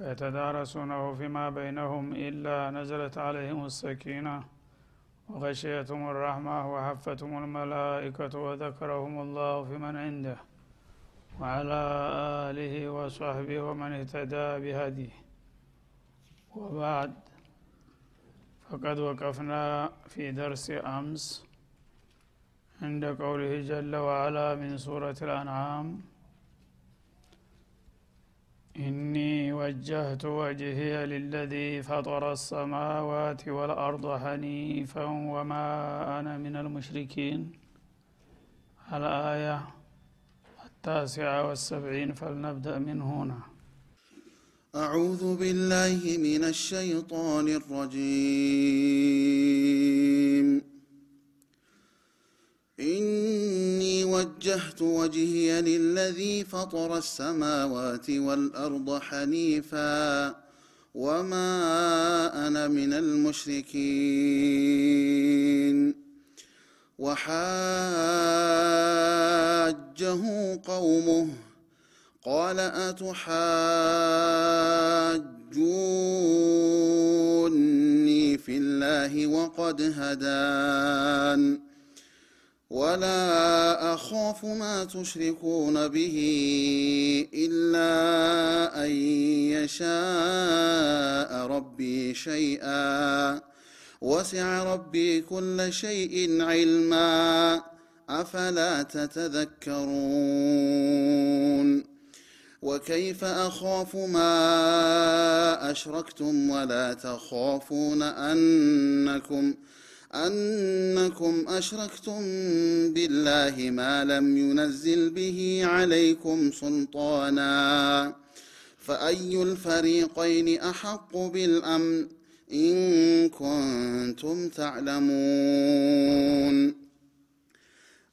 ويتدارسونه فيما بينهم إلا نزلت عليهم السكينة وغشيتهم الرحمة وحفتهم الملائكة وذكرهم الله في من عنده وعلى آله وصحبه ومن اهتدى بهديه. وبعد فقد وقفنا في درس أمس عند قوله جل وعلا من سورة الأنعام. إني وجهت وجهي للذي فطر السماوات والأرض حنيفا وما أنا من المشركين. الآية التاسعة والسبعين فلنبدأ من هنا. أعوذ بالله من الشيطان الرجيم إني وجهت وجهي للذي فطر السماوات والأرض حنيفا وما أنا من المشركين. وحاجه قومه قال أتحاجوني في الله وقد هدان. ولا أخاف ما تشركون به إلا أن يشاء ربي شيئا. وسع ربي كل شيء علما. أفلا تتذكرون؟ وكيف أخاف ما أشركتم ولا تخافون أنكم أنكم أشركتم بالله ما لم ينزل به عليكم سلطانا. فأي الفريقين أحق بالأمن إن كنتم تعلمون.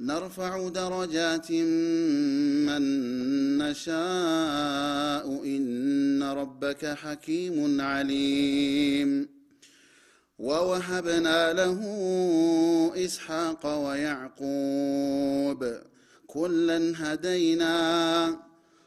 نرفع درجات من نشاء. إن ربك حكيم عليم. ووهبنا له إسحاق ويعقوب. كلا هدينا.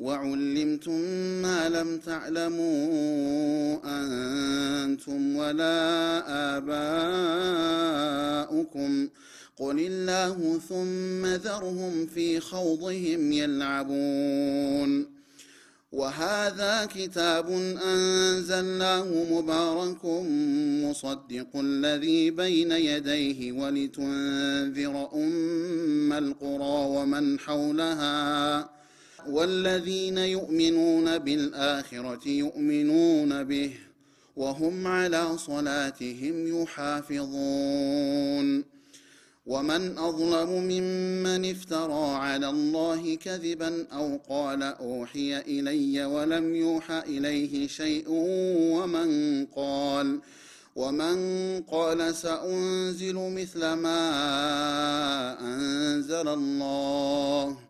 وعلمتم ما لم تعلموا أنتم ولا آباؤكم. قل الله ثم ذرهم في خوضهم يلعبون. وهذا كتاب أنزلناه مبارك مصدق الذي بين يديه ولتنذر أم القرى ومن حولها. والذين يؤمنون بالآخرة يؤمنون به وهم على صلاتهم يحافظون. ومن أظلم ممن افترى على الله كذبا أو قال أوحي إلي ولم يوحى إليه شيء ومن قال ومن قال سأنزل مثل ما أنزل الله.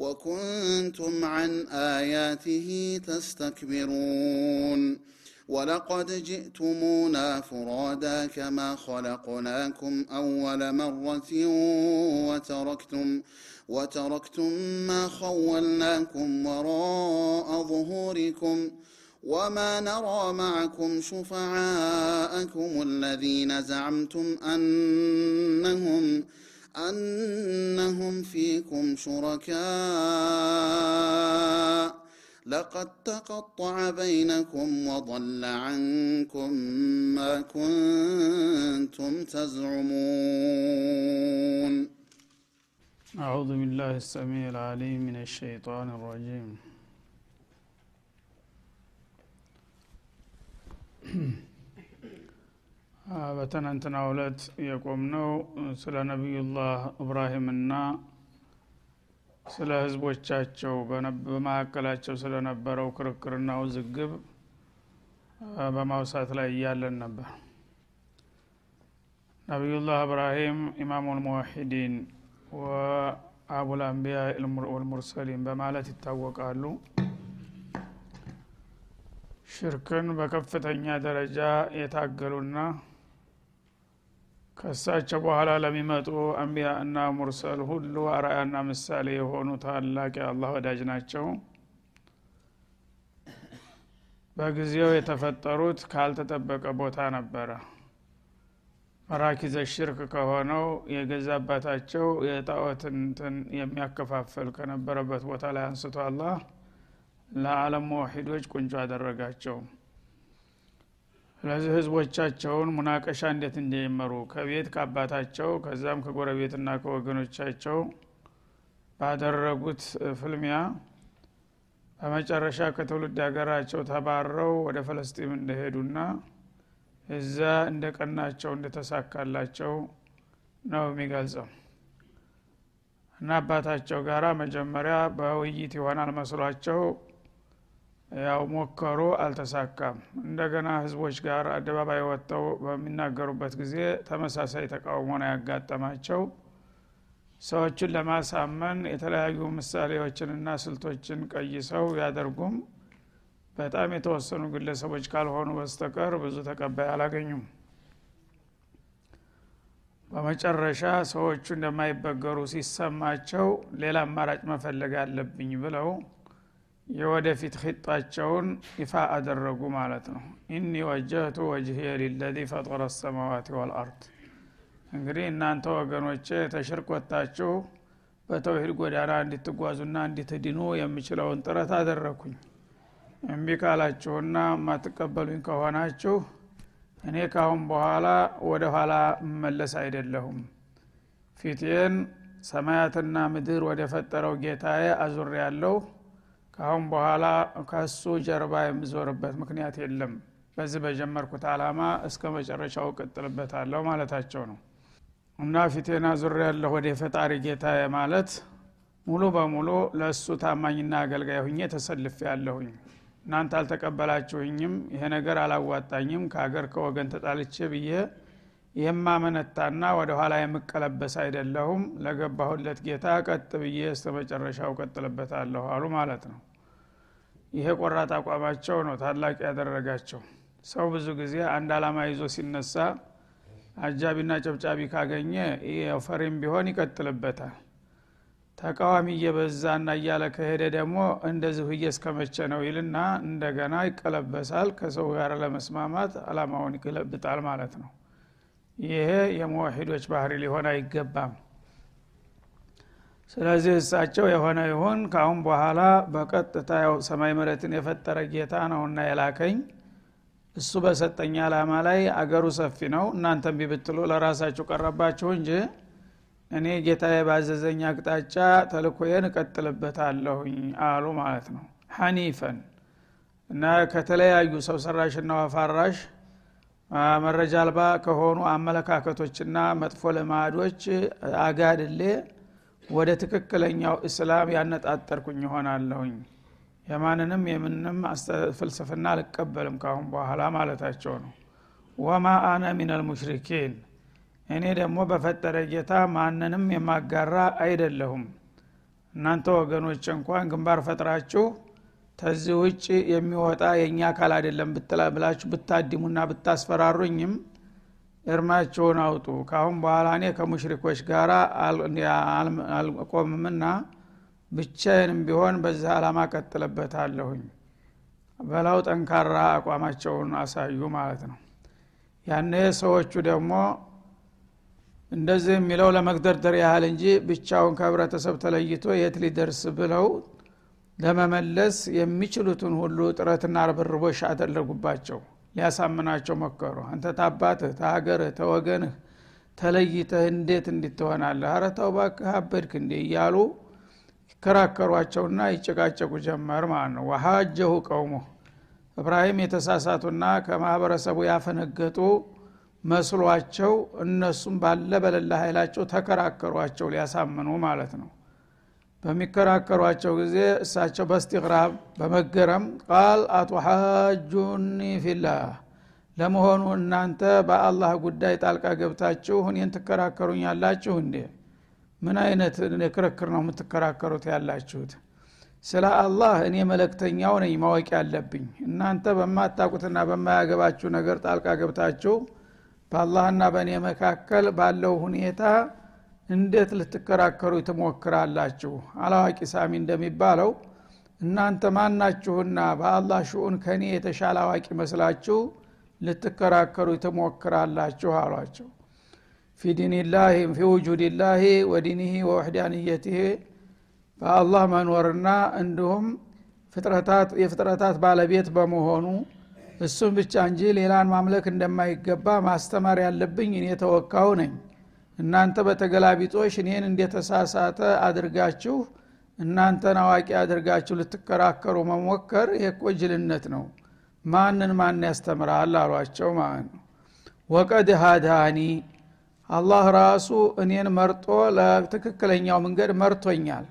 وكنتم عن آياته تستكبرون. ولقد جئتمونا فرادا كما خلقناكم أول مرة وتركتم وتركتم ما خولناكم وراء ظهوركم وما نرى معكم شفعاءكم الذين زعمتم أنهم أنهم فيكم شركاء. لقد تقطع بينكم وضل عنكم ما كنتم تزعمون. أعوذ بالله السميع العليم من الشيطان الرجيم. በትናንትናው ዕለት የቆምነው ስለ ነቢዩላህ እብራሂምና ስለ ህዝቦቻቸው በመካከላቸው ስለነበረው ክርክርና ውዝግብ በማውሳት ላይ እያለን ነበር። ነቢዩላህ እብራሂም ኢማሙል ሙዋሒዲን ወአቡል አንቢያ በማለት ይታወቃሉ። ሽርክን በከፍተኛ ደረጃ የታገሉና ከእሳቸው በኋላ ለሚመጡ አንቢያ እና ሙርሰል ሁሉ አርአያና ምሳሌ የሆኑ ታላቅ የአላህ ወዳጅ ናቸው። በጊዜው የተፈጠሩት ካልተጠበቀ ቦታ ነበረ። መራኪዘ ሽርክ ከሆነው የገዛ አባታቸው የጣዖትን የሚያከፋፍል ከነበረበት ቦታ ላይ አንስቶ አላህ ለዓለም መዋሂዶች ቁንጮ አደረጋቸው ስለዚህ ህዝቦቻቸውን ሙናቀሻ እንዴት እንደጀመሩ ከቤት ከአባታቸው ከዛም ከጎረቤትና ከወገኖቻቸው ባደረጉት ፍልሚያ በመጨረሻ ከትውልድ ሀገራቸው ተባረው ወደ ፈለስጢም እንደሄዱና እዛ እንደ ቀናቸው እንደተሳካላቸው ነው የሚገልጸው። እና አባታቸው ጋራ መጀመሪያ በውይይት ይሆናል መስሏቸው ያው ሞከሩ አልተሳካም። እንደገና ህዝቦች ጋር አደባባይ ወጥተው በሚናገሩበት ጊዜ ተመሳሳይ ተቃውሞ ነው ያጋጠማቸው። ሰዎችን ለማሳመን የተለያዩ ምሳሌዎችንና ስልቶችን ቀይሰው ያደርጉም በጣም የተወሰኑ ግለሰቦች ካልሆኑ በስተቀር ብዙ ተቀባይ አላገኙም። በመጨረሻ ሰዎቹ እንደማይበገሩ ሲሰማቸው ሌላ አማራጭ መፈለግ አለብኝ ብለው የወደፊት ኺጣቸውን ይፋ አደረጉ ማለት ነው። ኢኒ ወጀህቱ ወጅህየ ሊለዚ ፈጠረ ሰማዋት ወልአርድ። እንግዲህ እናንተ ወገኖቼ ተሽርክ ወጥታችሁ በተውሂድ ጎዳና እንድትጓዙና እንድትድኑ የሚችለውን ጥረት አደረግኩኝ እምቢ ካላችሁና የማትቀበሉኝ ከሆናችሁ እኔ ካሁን በኋላ ወደ ኋላ መለስ አይደለሁም። ፊቴን ሰማያትና ምድር ወደ ፈጠረው ጌታዬ አዙር ያለው ካሁን በኋላ ከሱ ጀርባ የምዞርበት ምክንያት የለም። በዚህ በጀመርኩት አላማ እስከ መጨረሻው እቀጥልበታለሁ ማለታቸው ነው። እና ፊቴና ዙር ያለሁ ወደ ፈጣሪ ጌታዬ ማለት ሙሉ በሙሉ ለእሱ ታማኝና አገልጋይ ሁኜ ተሰልፍ ያለሁኝ እናንተ አልተቀበላችሁኝም ይሄ ነገር አላዋጣኝም ከሀገር ከወገን ተጣልቼ ብዬ የማመነታና ወደ ኋላ የምቀለበስ አይደለሁም። ለገባሁለት ጌታ ቀጥ ብዬ እስተ መጨረሻው ቀጥልበታለሁ አሉ ማለት ነው ይሄ ቆራጥ አቋማቸው ነው ታላቅ ያደረጋቸው። ሰው ብዙ ጊዜ አንድ አላማ ይዞ ሲነሳ አጃቢና ጨብጫቢ ካገኘ ፈሪም ቢሆን ይቀጥልበታል። ተቃዋሚ እየበዛና እያለ ከሄደ ደግሞ እንደዚህ ሁዬ እስከመቼ ነው ይልና እንደገና ይቀለበሳል ከሰው ጋር ለመስማማት አላማውን ይገለብጣል ማለት ነው። ይሄ የሙወሒዶች ባህሪ ሊሆን አይገባም ስለዚህ እሳቸው የሆነ ይሁን ካአሁን በኋላ በቀጥታ ያው ሰማይ መሬትን የፈጠረ ጌታ ነውና የላከኝ። እሱ በሰጠኝ አላማ ላይ አገሩ ሰፊ ነው። እናንተም ቢብትሉ ለራሳችሁ ቀረባችሁ እንጂ እኔ ጌታ ባዘዘኝ አቅጣጫ ተልኮዬን እቀጥልበታለሁኝ አሉ ማለት ነው። ሐኒፈን እና ከተለያዩ ሰው ሰራሽና ወፋራሽ መረጃ አልባ ከሆኑ አመለካከቶችና መጥፎ ልማዶች አጋድሌ ወደ ትክክለኛው እስላም ያነጣጠርኩኝ ይሆናለሁኝ የማንንም የምንም ፍልስፍና አልቀበልም ካሁን በኋላ ማለታቸው ነው። ወማ አነ ሚን አልሙሽሪኪን እኔ ደግሞ በፈጠረ ጌታ ማንንም የማጋራ አይደለሁም። እናንተ ወገኖች እንኳን ግንባር ፈጥራችሁ ተዚህ ውጭ የሚወጣ የእኛ አካል አይደለም ብላችሁ ብታዲሙና ብታስፈራሩኝም እርማችሁን አውጡ። ካሁን በኋላ እኔ ከሙሽሪኮች ጋር አልቆምምና ብቻዬንም ቢሆን በዚህ አላማ ቀጥልበታለሁኝ በላው ጠንካራ አቋማቸውን አሳዩ ማለት ነው። ያኔ ሰዎቹ ደግሞ እንደዚህ የሚለው ለመግደርደር ያህል እንጂ ብቻውን ከህብረተሰብ ተለይቶ የት ሊደርስ ብለው ለመመለስ የሚችሉትን ሁሉ ጥረትና ርብርቦሽ አደረጉባቸው ሊያሳምናቸው መከሩ አንተ ታባትህ ተሀገርህ ተወገንህ ተለይተህ እንዴት እንዲትሆናለህ አረታው ባክህ አበድክ እንዴ? እያሉ ይከራከሯቸውና ይጨቃጨቁ ጀመር ማለት ነው። ወሀጀሁ ቀውሙ። እብራሂም የተሳሳቱና ከማህበረሰቡ ያፈነገጡ መስሏቸው እነሱም ባለ በለላ ኃይላቸው ተከራከሯቸው ሊያሳምኑ ማለት ነው በሚከራከሯቸው ጊዜ እሳቸው በስቲቅራብ በመገረም ቃል አቱሓጁኒ ፊላህ ለመሆኑ እናንተ በአላህ ጉዳይ ጣልቃ ገብታችሁ እኔን ትከራከሩኛላችሁ እንዴ? ምን አይነት ክርክር ነው የምትከራከሩት ያላችሁት? ስለ አላህ እኔ መለክተኛው ነኝ ማወቅ ያለብኝ። እናንተ በማታቁትና በማያገባችሁ ነገር ጣልቃ ገብታችሁ በአላህና በእኔ መካከል ባለው ሁኔታ እንዴት ልትከራከሩ ትሞክራላችሁ? አላዋቂ ሳሚ እንደሚባለው እናንተ ማናችሁና በአላህ ሽኡን ከኔ የተሻለ አዋቂ መስላችሁ ልትከራከሩ ትሞክራላችሁ አሏቸው። ፊ ዲንላህ ፊ ውጁድላህ ወዲኒህ ወወሕዳንየትህ በአላህ መኖርና እንዲሁም ፍጥረታት የፍጥረታት ባለቤት በመሆኑ እሱም ብቻ እንጂ ሌላን ማምለክ እንደማይገባ ማስተማር ያለብኝ እኔ ተወካው ነኝ እናንተ በተገላቢጦሽ እኔን እንደተሳሳተ አድርጋችሁ እናንተን አዋቂ አድርጋችሁ ልትከራከሩ መሞከር ይሄኮ ጅልነት ነው። ማንን ማን ያስተምራል አሏቸው ማለት ነው። ወቀድ ሃዳኒ አላህ ራሱ እኔን መርጦ ለትክክለኛው መንገድ መርቶኛል።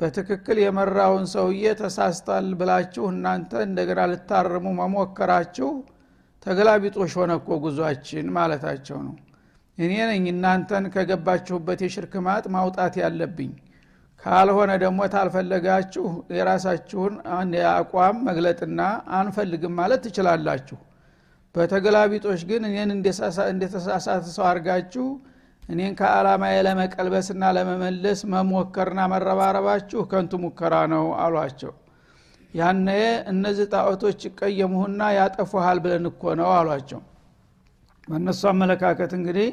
በትክክል የመራውን ሰውዬ ተሳስታል ብላችሁ እናንተ እንደገና ልታርሙ መሞከራችሁ ተገላቢጦሽ ሆነ እኮ ጉዟችን ማለታቸው ነው እኔ ነኝ እናንተን ከገባችሁበት የሽርክ ማጥ ማውጣት ያለብኝ። ካልሆነ ደግሞ ታልፈለጋችሁ የራሳችሁን አቋም መግለጥና አንፈልግም ማለት ትችላላችሁ። በተገላቢጦች ግን እኔን እንደተሳሳተ ሰው አድርጋችሁ እኔን ከአላማዬ ለመቀልበስና ለመመለስ መሞከርና መረባረባችሁ ከንቱ ሙከራ ነው አሏቸው። ያነ እነዚህ ጣዖቶች ይቀየሙህና ያጠፉሃል ብለን እኮ ነው አሏቸው በእነሱ አመለካከት እንግዲህ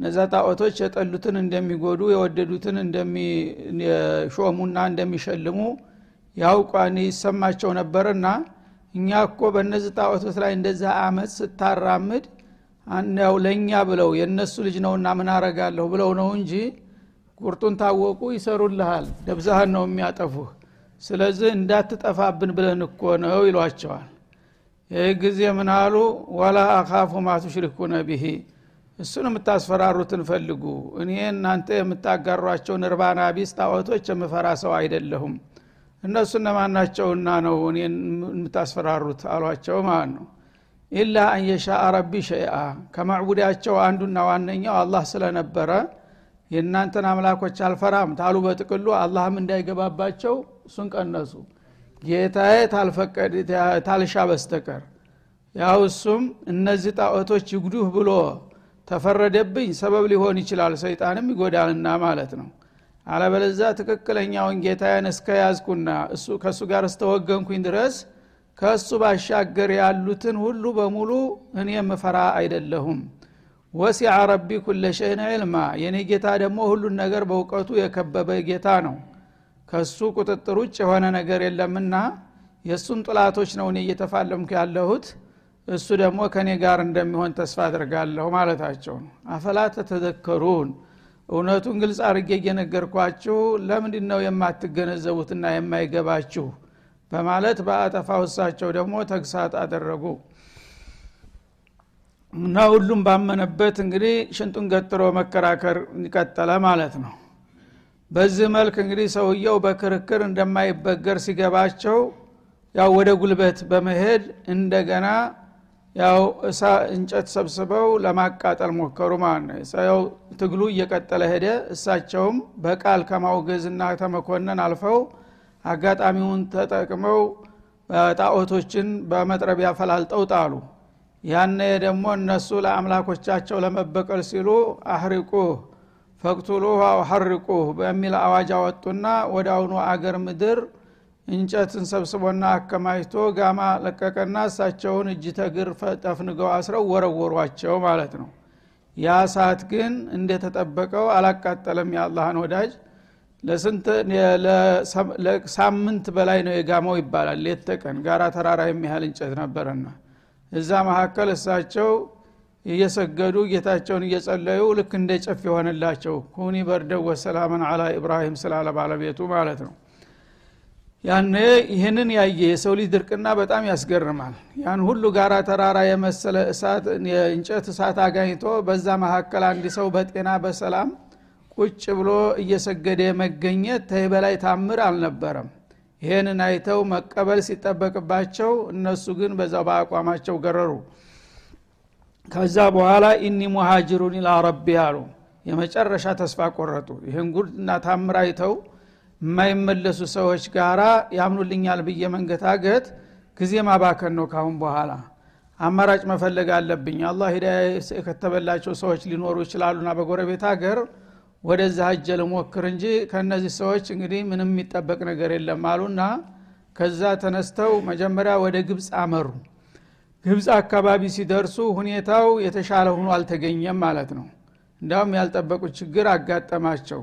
እነዛ ጣዖቶች የጠሉትን እንደሚጎዱ የወደዱትን እንደሚሾሙና እንደሚሸልሙ ያውቋን ይሰማቸው ነበርና እኛ እኮ በእነዚህ ጣዖቶች ላይ እንደዛ አመት ስታራምድ ያው ለእኛ ብለው የእነሱ ልጅ ነውና ምን አረጋለሁ ብለው ነው እንጂ ቁርጡን ታወቁ ይሰሩልሃል ደብዛህን ነው የሚያጠፉህ። ስለዚህ እንዳትጠፋብን ብለን እኮ ነው ይሏቸዋል ይህ ጊዜ ምን አሉ? ወላ አካፉ ማ ቱሽሪኩነ ብሂ እሱን የምታስፈራሩትን ፈልጉ። እኔ እናንተ የምታጋሯቸውን እርባና ቢስ ጣዖቶች የምፈራ ሰው አይደለሁም። እነሱ እነማናቸውና ነው እኔ የምታስፈራሩት? አሏቸው። ማለት ነው ኢላ አንየሻ ረቢ ሸይአ። ከማዕቡዳቸው አንዱና ዋነኛው አላህ ስለነበረ የእናንተን አምላኮች አልፈራም። ታሉ በጥቅሉ አላህም እንዳይገባባቸው እሱን ቀነሱ ጌታዬ ታልሻ በስተቀር። ያው እሱም እነዚህ ጣዖቶች ይጉዱህ ብሎ ተፈረደብኝ ሰበብ ሊሆን ይችላል ሰይጣንም ይጎዳልና ማለት ነው። አለበለዛ ትክክለኛውን ጌታዬን እስከ ያዝኩና እሱ ከእሱ ጋር እስተወገንኩኝ ድረስ ከእሱ ባሻገር ያሉትን ሁሉ በሙሉ እኔ የምፈራ አይደለሁም። ወሲዐ ረቢ ኩለ ሸይን ዕልማ የኔ ጌታ ደግሞ ሁሉን ነገር በእውቀቱ የከበበ ጌታ ነው ከሱ ቁጥጥር ውጭ የሆነ ነገር የለምና የእሱን ጥላቶች ነው እኔ እየተፋለምኩ ያለሁት። እሱ ደግሞ ከእኔ ጋር እንደሚሆን ተስፋ አድርጋለሁ ማለታቸው ነው። አፈላ ተተዘከሩን? እውነቱን ግልጽ አድርጌ እየነገርኳችሁ ለምንድ ነው የማትገነዘቡትና የማይገባችሁ? በማለት በአጠፋው እሳቸው ደግሞ ተግሳት አደረጉ። እና ሁሉም ባመነበት እንግዲህ ሽንጡን ገጥሮ መከራከር ቀጠለ ማለት ነው በዚህ መልክ እንግዲህ ሰውየው በክርክር እንደማይበገር ሲገባቸው ያው ወደ ጉልበት በመሄድ እንደገና ያው እንጨት ሰብስበው ለማቃጠል ሞከሩ ማለት ነው። ሰው ትግሉ እየቀጠለ ሄደ። እሳቸውም በቃል ከማውገዝና ተመኮነን አልፈው አጋጣሚውን ተጠቅመው ጣዖቶችን በመጥረቢያ ፈላልጠው ጣሉ። ያነ ደግሞ እነሱ ለአምላኮቻቸው ለመበቀል ሲሉ አህሪቁህ ፈቅቱሉህ አው ሐርቁህ በሚል አዋጅ አወጡና ወደ አሁኑ አገር ምድር እንጨትን ሰብስቦና አከማችቶ ጋማ ለቀቀና እሳቸውን እጅ ተግር ጠፍንገው አስረው ወረወሯቸው ማለት ነው። ያ ሰዓት ግን እንደተጠበቀው አላቃጠለም የአላህን ወዳጅ። ለሳምንት በላይ ነው የጋማው ይባላል። ሌት ተቀን ጋራ ተራራ የሚያህል እንጨት ነበረና እዛ መካከል እሳቸው እየሰገዱ ጌታቸውን እየጸለዩ ልክ እንደ ጨፍ የሆነላቸው ኩኒ በርደው ወሰላምን አላ ኢብራሂም ስላለ ባለቤቱ ማለት ነው። ያነ ይህንን ያየ የሰው ልጅ ድርቅና በጣም ያስገርማል። ያን ሁሉ ጋራ ተራራ የመሰለ እሳት የእንጨት እሳት አጋኝቶ በዛ መካከል አንድ ሰው በጤና በሰላም ቁጭ ብሎ እየሰገደ መገኘት ተይ በላይ ታምር አልነበረም። ይህንን አይተው መቀበል ሲጠበቅባቸው እነሱ ግን በዛው በአቋማቸው ገረሩ ከዛ በኋላ ኢኒ ሙሃጅሩን ኢላ ረቢ አሉ። የመጨረሻ ተስፋ ቆረጡ። ይህን ጉድና ታምር አይተው የማይመለሱ ሰዎች ጋራ ያምኑልኛል ብዬ መንገታገት ጊዜ ማባከን ነው ካሁን በኋላ። አማራጭ መፈለግ አለብኝ። አላህ ሂዳያ የከተበላቸው ሰዎች ሊኖሩ ይችላሉና በጎረቤት ሀገር ወደዛ ሀጀ ልሞክር እንጂ ከእነዚህ ሰዎች እንግዲህ ምንም የሚጠበቅ ነገር የለም አሉና ከዛ ተነስተው መጀመሪያ ወደ ግብፅ አመሩ ግብፅ አካባቢ ሲደርሱ ሁኔታው የተሻለ ሆኖ አልተገኘም ማለት ነው። እንዲያውም ያልጠበቁት ችግር አጋጠማቸው።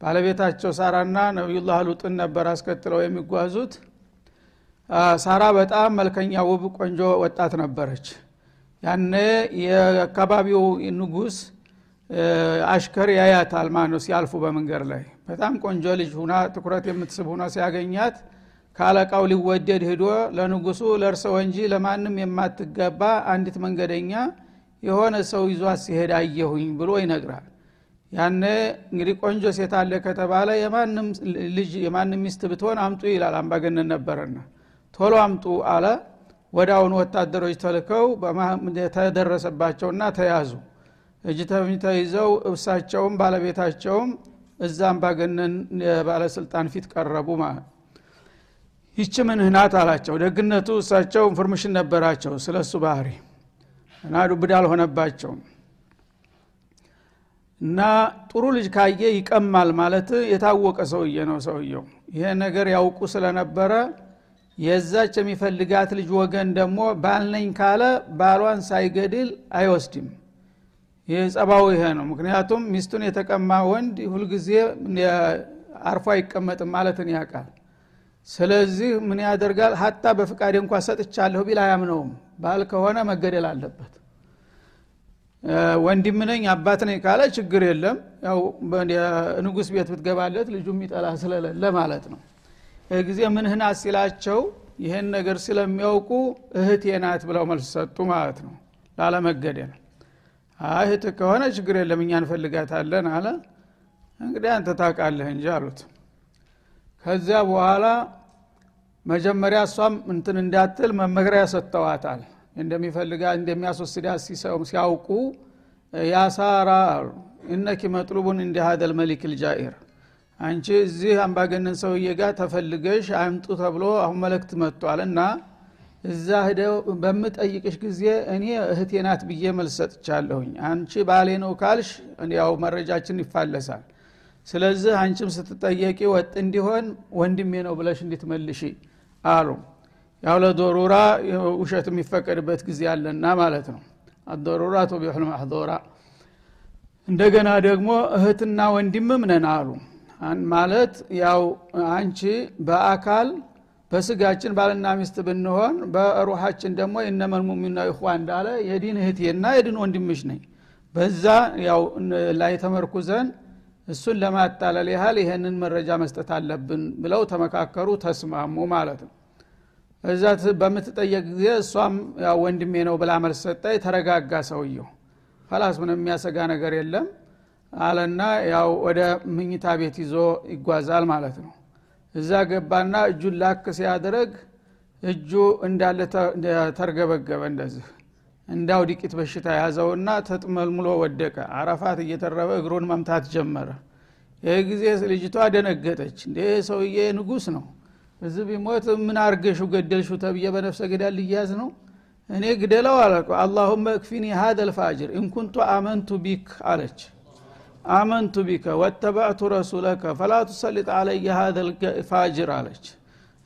ባለቤታቸው ሳራና ነቢዩላህ ሉጥን ነበር አስከትለው የሚጓዙት። ሳራ በጣም መልከኛ ውብ ቆንጆ ወጣት ነበረች። ያነ የአካባቢው ንጉስ አሽከር ያያታል። ማነው? ሲያልፉ በመንገድ ላይ። በጣም ቆንጆ ልጅ ሁና ትኩረት የምትስብ ሁና ሲያገኛት ከአለቃው ሊወደድ ሂዶ ለንጉሱ ለእርሰው እንጂ ለማንም የማትገባ አንዲት መንገደኛ የሆነ ሰው ይዟት ሲሄድ አየሁኝ ብሎ ይነግራል። ያነ እንግዲህ ቆንጆ ሴት አለ ከተባለ የማንም ልጅ የማንም ሚስት ብትሆን አምጡ ይላል አምባገነን ነበረና ቶሎ አምጡ አለ። አሁኑ ወታደሮች ተልከው ተደረሰባቸውና ተያዙ። እጅ ተይዘው እብሳቸውም ባለቤታቸውም እዛ አምባገነን ባለስልጣን ፊት ቀረቡ ማለት ይች ምን ህናት አላቸው። ደግነቱ እሳቸው information ነበራቸው ስለ እሱ ባህሪ እና ዱብዳ አልሆነባቸውም። እና ጥሩ ልጅ ካየ ይቀማል ማለት የታወቀ ሰውዬ ነው ሰውየው። ይሄ ነገር ያውቁ ስለነበረ የዛች የሚፈልጋት ልጅ ወገን ደግሞ ባልነኝ ካለ ባሏን ሳይገድል አይወስድም። ይህ ይሄ ነው። ምክንያቱም ሚስቱን የተቀማ ወንድ ሁልጊዜ አርፎ አይቀመጥም ማለትን ያውቃል ስለዚህ ምን ያደርጋል? ሀታ በፍቃድ እንኳ ሰጥቻለሁ ቢል አያምነውም። ባል ከሆነ መገደል አለበት። ወንድም ነኝ አባት ነኝ ካለ ችግር የለም። ያው ንጉስ ቤት ብትገባለት ልጁ የሚጠላ ስለሌለ ማለት ነው። ይህ ጊዜ ምንህና ሲላቸው ይህን ነገር ስለሚያውቁ እህቴ ናት ብለው መልስ ሰጡ ማለት ነው። ላለመገደል። እህት ከሆነ ችግር የለም እኛ እንፈልጋታለን አለ። እንግዲህ አንተ ታውቃለህ እንጂ አሉት ከዚያ በኋላ መጀመሪያ እሷም እንትን እንዳትል መመሪያ ሰጥተዋታል። እንደሚፈልጋ እንደሚያስወስዳት ሲያውቁ ያሳራ እነኪ መጥሉቡን እንደ መሊክ ልጃኢር አንቺ እዚህ አምባገነን ሰውዬ ጋር ተፈልገሽ አምጡ ተብሎ አሁን መልእክት መጥቷል እና እዛ ሂደው በምጠይቅሽ ጊዜ እኔ እህቴ ብዬ መልስ ሰጥቻለሁኝ። አንቺ ባሌ ነው ካልሽ ያው መረጃችን ይፋለሳል ስለዚህ አንቺም ስትጠየቂ ወጥ እንዲሆን ወንድሜ ነው ብለሽ እንድትመልሺ አሉ። ያው ለዶሩራ ውሸት የሚፈቀድበት ጊዜ አለና ማለት ነው። አዶሩራ ቱቢሑል ማሕዶራ። እንደገና ደግሞ እህትና ወንድምም ነን አሉ። ማለት ያው አንቺ በአካል በስጋችን ባልና ሚስት ብንሆን በሩሃችን ደግሞ እነመል ሙሚና ይኹዋ እንዳለ የዲን እህቴና የዲን ወንድምሽ ነኝ። በዛ ያው ላይ ተመርኩዘን እሱን ለማታለል ያህል ይህንን መረጃ መስጠት አለብን ብለው ተመካከሩ ተስማሙ ማለት ነው። እዛ በምትጠየቅ ጊዜ እሷም ወንድሜ ነው ብላ መልስ ሰጠ ተረጋጋ ሰውየው። ፈላስ ምንም የሚያሰጋ ነገር የለም አለና ያው ወደ ምኝታ ቤት ይዞ ይጓዛል ማለት ነው። እዛ ገባና እጁን ላክ ሲያደረግ እጁ እንዳለ ተርገበገበ እንደዚህ እንዳው ዲቂት በሽታ ያዘውና ተጥመልምሎ ወደቀ። አረፋት እየተረበ እግሩን መምታት ጀመረ። ይህ ጊዜ ልጅቷ ደነገጠች። እንዴ ሰውዬ ንጉስ ነው። እዚህ ቢሞት ምን አርገሹ ገደልሹ ተብዬ በነፍሰ ገዳል ልያዝ ነው? እኔ ግደለው አለ አላሁመ እክፊኒ ሀደ ልፋጅር ኢንኩንቱ አመንቱ ቢክ አለች። አመንቱ ቢከ ወተባዕቱ ረሱለከ ፈላ ቱሰሊጥ አለየ ሀደ ልፋጅር አለች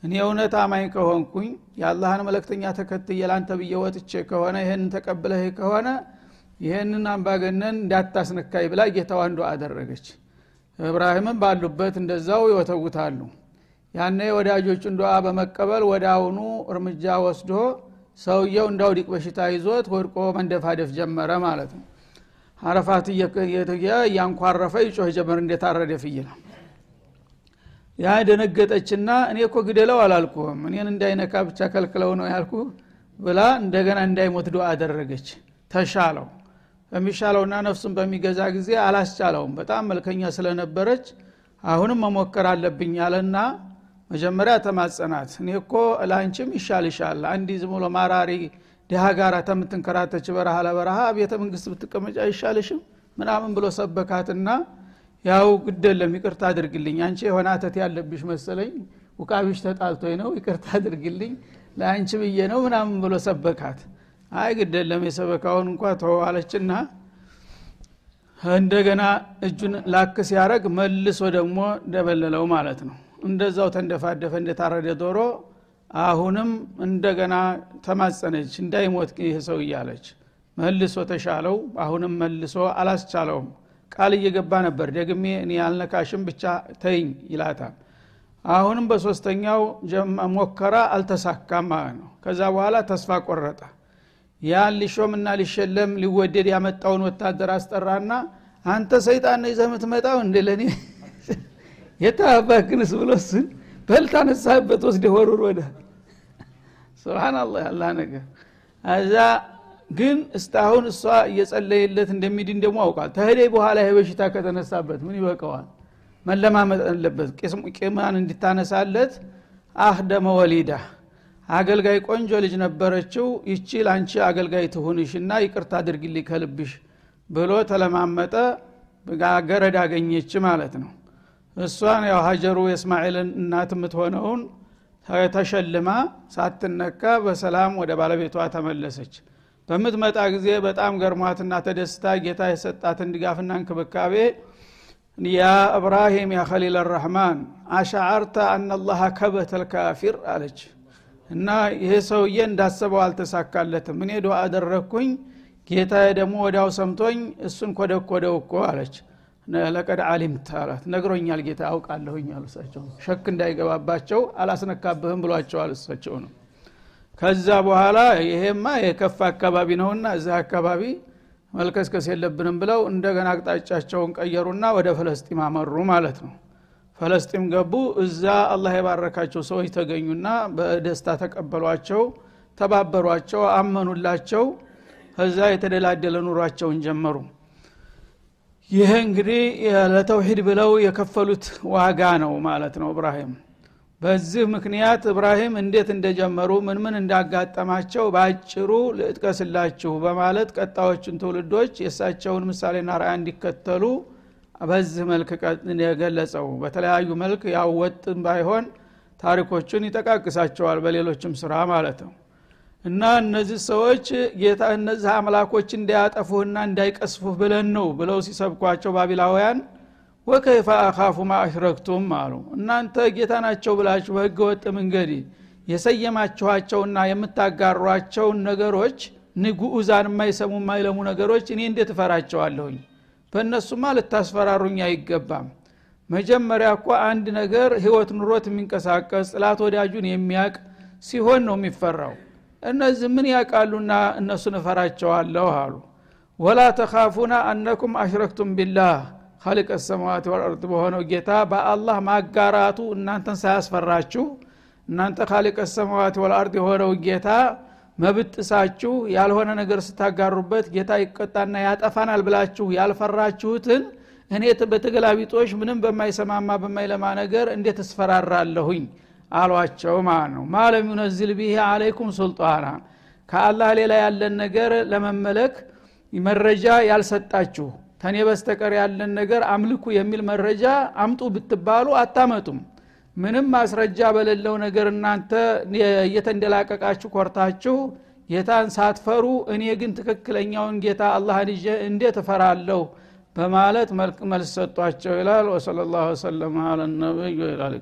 እኔ እውነት አማኝ ከሆንኩኝ የአላህን መለክተኛ ተከትዬ ላንተ ብዬ ወጥቼ ከሆነ ይህንን ተቀብለህ ከሆነ ይህንን አምባገነን እንዳታስነካይ ብላ ጌታዋ እንዶ አደረገች። እብራሂምም ባሉበት እንደዛው ይወተውታሉ። ያነ ወዳጆቹን ዱዓ በመቀበል ወደ አሁኑ እርምጃ ወስዶ ሰውየው እንዳውዲቅ በሽታ ይዞት ወድቆ መንደፋደፍ ጀመረ ማለት ነው። አረፋት እያንኳረፈ ይጮህ ጀመር። እንደታረደ ፍየል ያ ደነገጠችና እኔ እኮ ግደለው አላልኩህም እኔን እንዳይነካ ብቻ ከልክለው ነው ያልኩ ብላ እንደገና እንዳይሞት ዱዓ አደረገች። ተሻለው። በሚሻለውና ነፍሱን በሚገዛ ጊዜ አላስቻለውም። በጣም መልከኛ ስለነበረች አሁንም መሞከር አለብኝ አለና መጀመሪያ ተማጸናት። እኔ እኮ ለአንቺም ይሻልሻል አንዲ ዝም ብሎ ማራሪ ድሃ ጋር ተምትንከራተች በረሃ ለበረሃ ቤተ መንግስት ብትቀመጭ አይሻልሽም? ምናምን ብሎ ሰበካትና ያው ግደለም ይቅርታ አድርግልኝ። አንቺ የሆነ አተት ያለብሽ መሰለኝ ውቃቢሽ ተጣልቶኝ ነው ይቅርታ አድርግልኝ ለአንቺ ብዬ ነው ምናምን ብሎ ሰበካት። አይ ግደለም የሰበካውን እንኳ ተዋለችና እንደገና እጁን ላክ ሲያረግ መልሶ ደግሞ ደበለለው ማለት ነው። እንደዛው ተንደፋደፈ እንደታረደ ዶሮ አሁንም እንደገና ተማጸነች። እንዳይሞት ይህ ሰው እያለች መልሶ ተሻለው። አሁንም መልሶ አላስቻለውም ቃል እየገባ ነበር። ደግሜ እኔ ያልነካሽም ብቻ ተይኝ ይላታል። አሁንም በሶስተኛው ሞከራ አልተሳካም ማለት ነው። ከዛ በኋላ ተስፋ ቆረጠ። ያን ሊሾምና ሊሸለም ሊወደድ ያመጣውን ወታደር አስጠራና አንተ ሰይጣን ነው ይዘህ የምትመጣው እንደ ለእኔ የታባክንስ ብሎ ስን በል ታነሳህበት ወስደ ወሩር ወደ። ስብናላህ ያላ ነገር። እዛ ግን እስታሁን እሷ እየጸለየለት እንደሚድን ደግሞ አውቃል። ተህደይ በኋላ በሽታ ከተነሳበት ምን ይበቀዋል መለማመጥ አለበት። ቂማን እንዲታነሳለት አህደመ ወሊዳ። አገልጋይ ቆንጆ ልጅ ነበረችው። ይቺ ለአንቺ አገልጋይ ትሁንሽና ይቅርታ አድርግልኝ ከልብሽ ብሎ ተለማመጠ ገረድ አገኘች ማለት ነው። እሷን ያው ሀጀሩ የእስማኤልን እናት የምትሆነውን ተሸልማ ሳትነካ በሰላም ወደ ባለቤቷ ተመለሰች በምትመጣ ጊዜ በጣም ገርሟትና ተደስታ ጌታ የሰጣትን ድጋፍና እንክብካቤ ያ እብራሂም ያ ከሊል ረሕማን አሻዓርተ አናላሃ ከበተ ልካፊር አለች። እና ይሄ ሰውዬ እንዳሰበው አልተሳካለትም። እኔ ዱዓ አደረግኩኝ ጌታዬ ደግሞ ወዲያው ሰምቶኝ እሱን ኮደኮደው እኮ አለች። ለቀድ አሊምት አላት። ነግሮኛል ጌታ አውቃለሁኝ አሉ እሳቸው። ሸክ እንዳይገባባቸው አላስነካብህም ብሏቸዋል እሳቸው ነው ከዛ በኋላ ይሄማ የከፋ አካባቢ ነውና እዛ አካባቢ መልከስከስ የለብንም ብለው እንደገና አቅጣጫቸውን ቀየሩና ወደ ፈለስጢም አመሩ ማለት ነው። ፈለስጢም ገቡ። እዛ አላህ የባረካቸው ሰዎች ተገኙና በደስታ ተቀበሏቸው ተባበሯቸው አመኑላቸው። ከዛ የተደላደለ ኑሯቸውን ጀመሩ። ይህ እንግዲህ ለተውሂድ ብለው የከፈሉት ዋጋ ነው ማለት ነው እብራሂም በዚህ ምክንያት እብራሂም እንዴት እንደጀመሩ ምን ምን እንዳጋጠማቸው በአጭሩ ልጥቀስላችሁ በማለት ቀጣዮቹን ትውልዶች የእሳቸውን ምሳሌና ራያ እንዲከተሉ በዚህ መልክ የገለጸው። በተለያዩ መልክ ያወጥም ባይሆን ታሪኮቹን ይጠቃቅሳቸዋል በሌሎችም ስራ ማለት ነው። እና እነዚህ ሰዎች ጌታ እነዚህ አምላኮች እንዳያጠፉህና እንዳይቀስፉህ ብለን ነው ብለው ሲሰብኳቸው ባቢላውያን ወከይፈ አካፉ ማ አሽረክቱም አሉ። እናንተ ጌታ ናቸው ብላችሁ በህገ ወጥ መንገድ የሰየማችኋቸውና የምታጋሯቸውን ነገሮች ንጉኡዛን የማይሰሙ የማይለሙ ነገሮች እኔ እንዴት እፈራቸዋለሁኝ? በእነሱማ ልታስፈራሩኝ አይገባም። መጀመሪያ እኮ አንድ ነገር ህይወት ኑሮት የሚንቀሳቀስ ጥላት ወዳጁን የሚያቅ ሲሆን ነው የሚፈራው። እነዚህ ምን ያውቃሉና እነሱን እፈራቸዋለሁ አሉ። ወላ ተካፉና አነኩም አሽረክቱም ቢላህ ካሊቀ ሰማዋት ወልአርድ በሆነው ጌታ በአላህ ማጋራቱ እናንተን ሳያስፈራችሁ እናንተ ካሊቀ ሰማዋት ወልአርድ የሆነው ጌታ መብት ጥሳችሁ ያልሆነ ነገር ስታጋሩበት ጌታ ይቀጣና ያጠፋናል ብላችሁ ያልፈራችሁትን እኔ በተገላቢጦሽ ምንም በማይሰማማ በማይለማ ነገር እንዴት እስፈራራለሁኝ አሏቸው ማለት ነው ማለም ዩነዝል ቢሄ አለይኩም ሱልጣና ከአላህ ሌላ ያለን ነገር ለመመለክ መረጃ ያልሰጣችሁ ተኔ በስተቀር ያለን ነገር አምልኩ የሚል መረጃ አምጡ ብትባሉ አታመጡም። ምንም ማስረጃ በሌለው ነገር እናንተ እየተንደላቀቃችሁ ኮርታችሁ ጌታን ሳትፈሩ እኔ ግን ትክክለኛውን ጌታ አላህን ይዤ እንዴት እፈራለሁ? በማለት መልስ ሰጧቸው ይላል። ወሰለ ላሁ ወሰለም አለ ነቢዩ ይላል